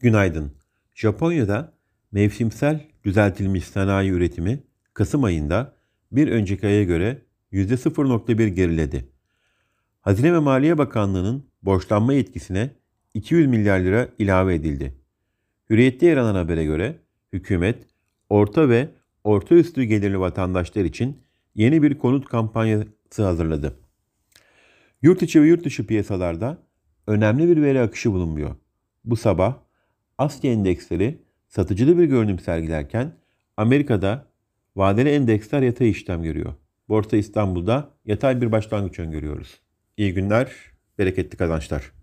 Günaydın. Japonya'da mevsimsel düzeltilmiş sanayi üretimi Kasım ayında bir önceki aya göre %0.1 geriledi. Hazine ve Maliye Bakanlığı'nın borçlanma yetkisine 200 milyar lira ilave edildi. Hürriyet'te yer alan habere göre hükümet orta ve orta üstü gelirli vatandaşlar için yeni bir konut kampanyası hazırladı. Yurt içi ve yurt dışı piyasalarda önemli bir veri akışı bulunmuyor. Bu sabah Asya endeksleri satıcılı bir görünüm sergilerken Amerika'da vadeli endeksler yatay işlem görüyor. Borsa İstanbul'da yatay bir başlangıç öngörüyoruz. İyi günler, bereketli kazançlar.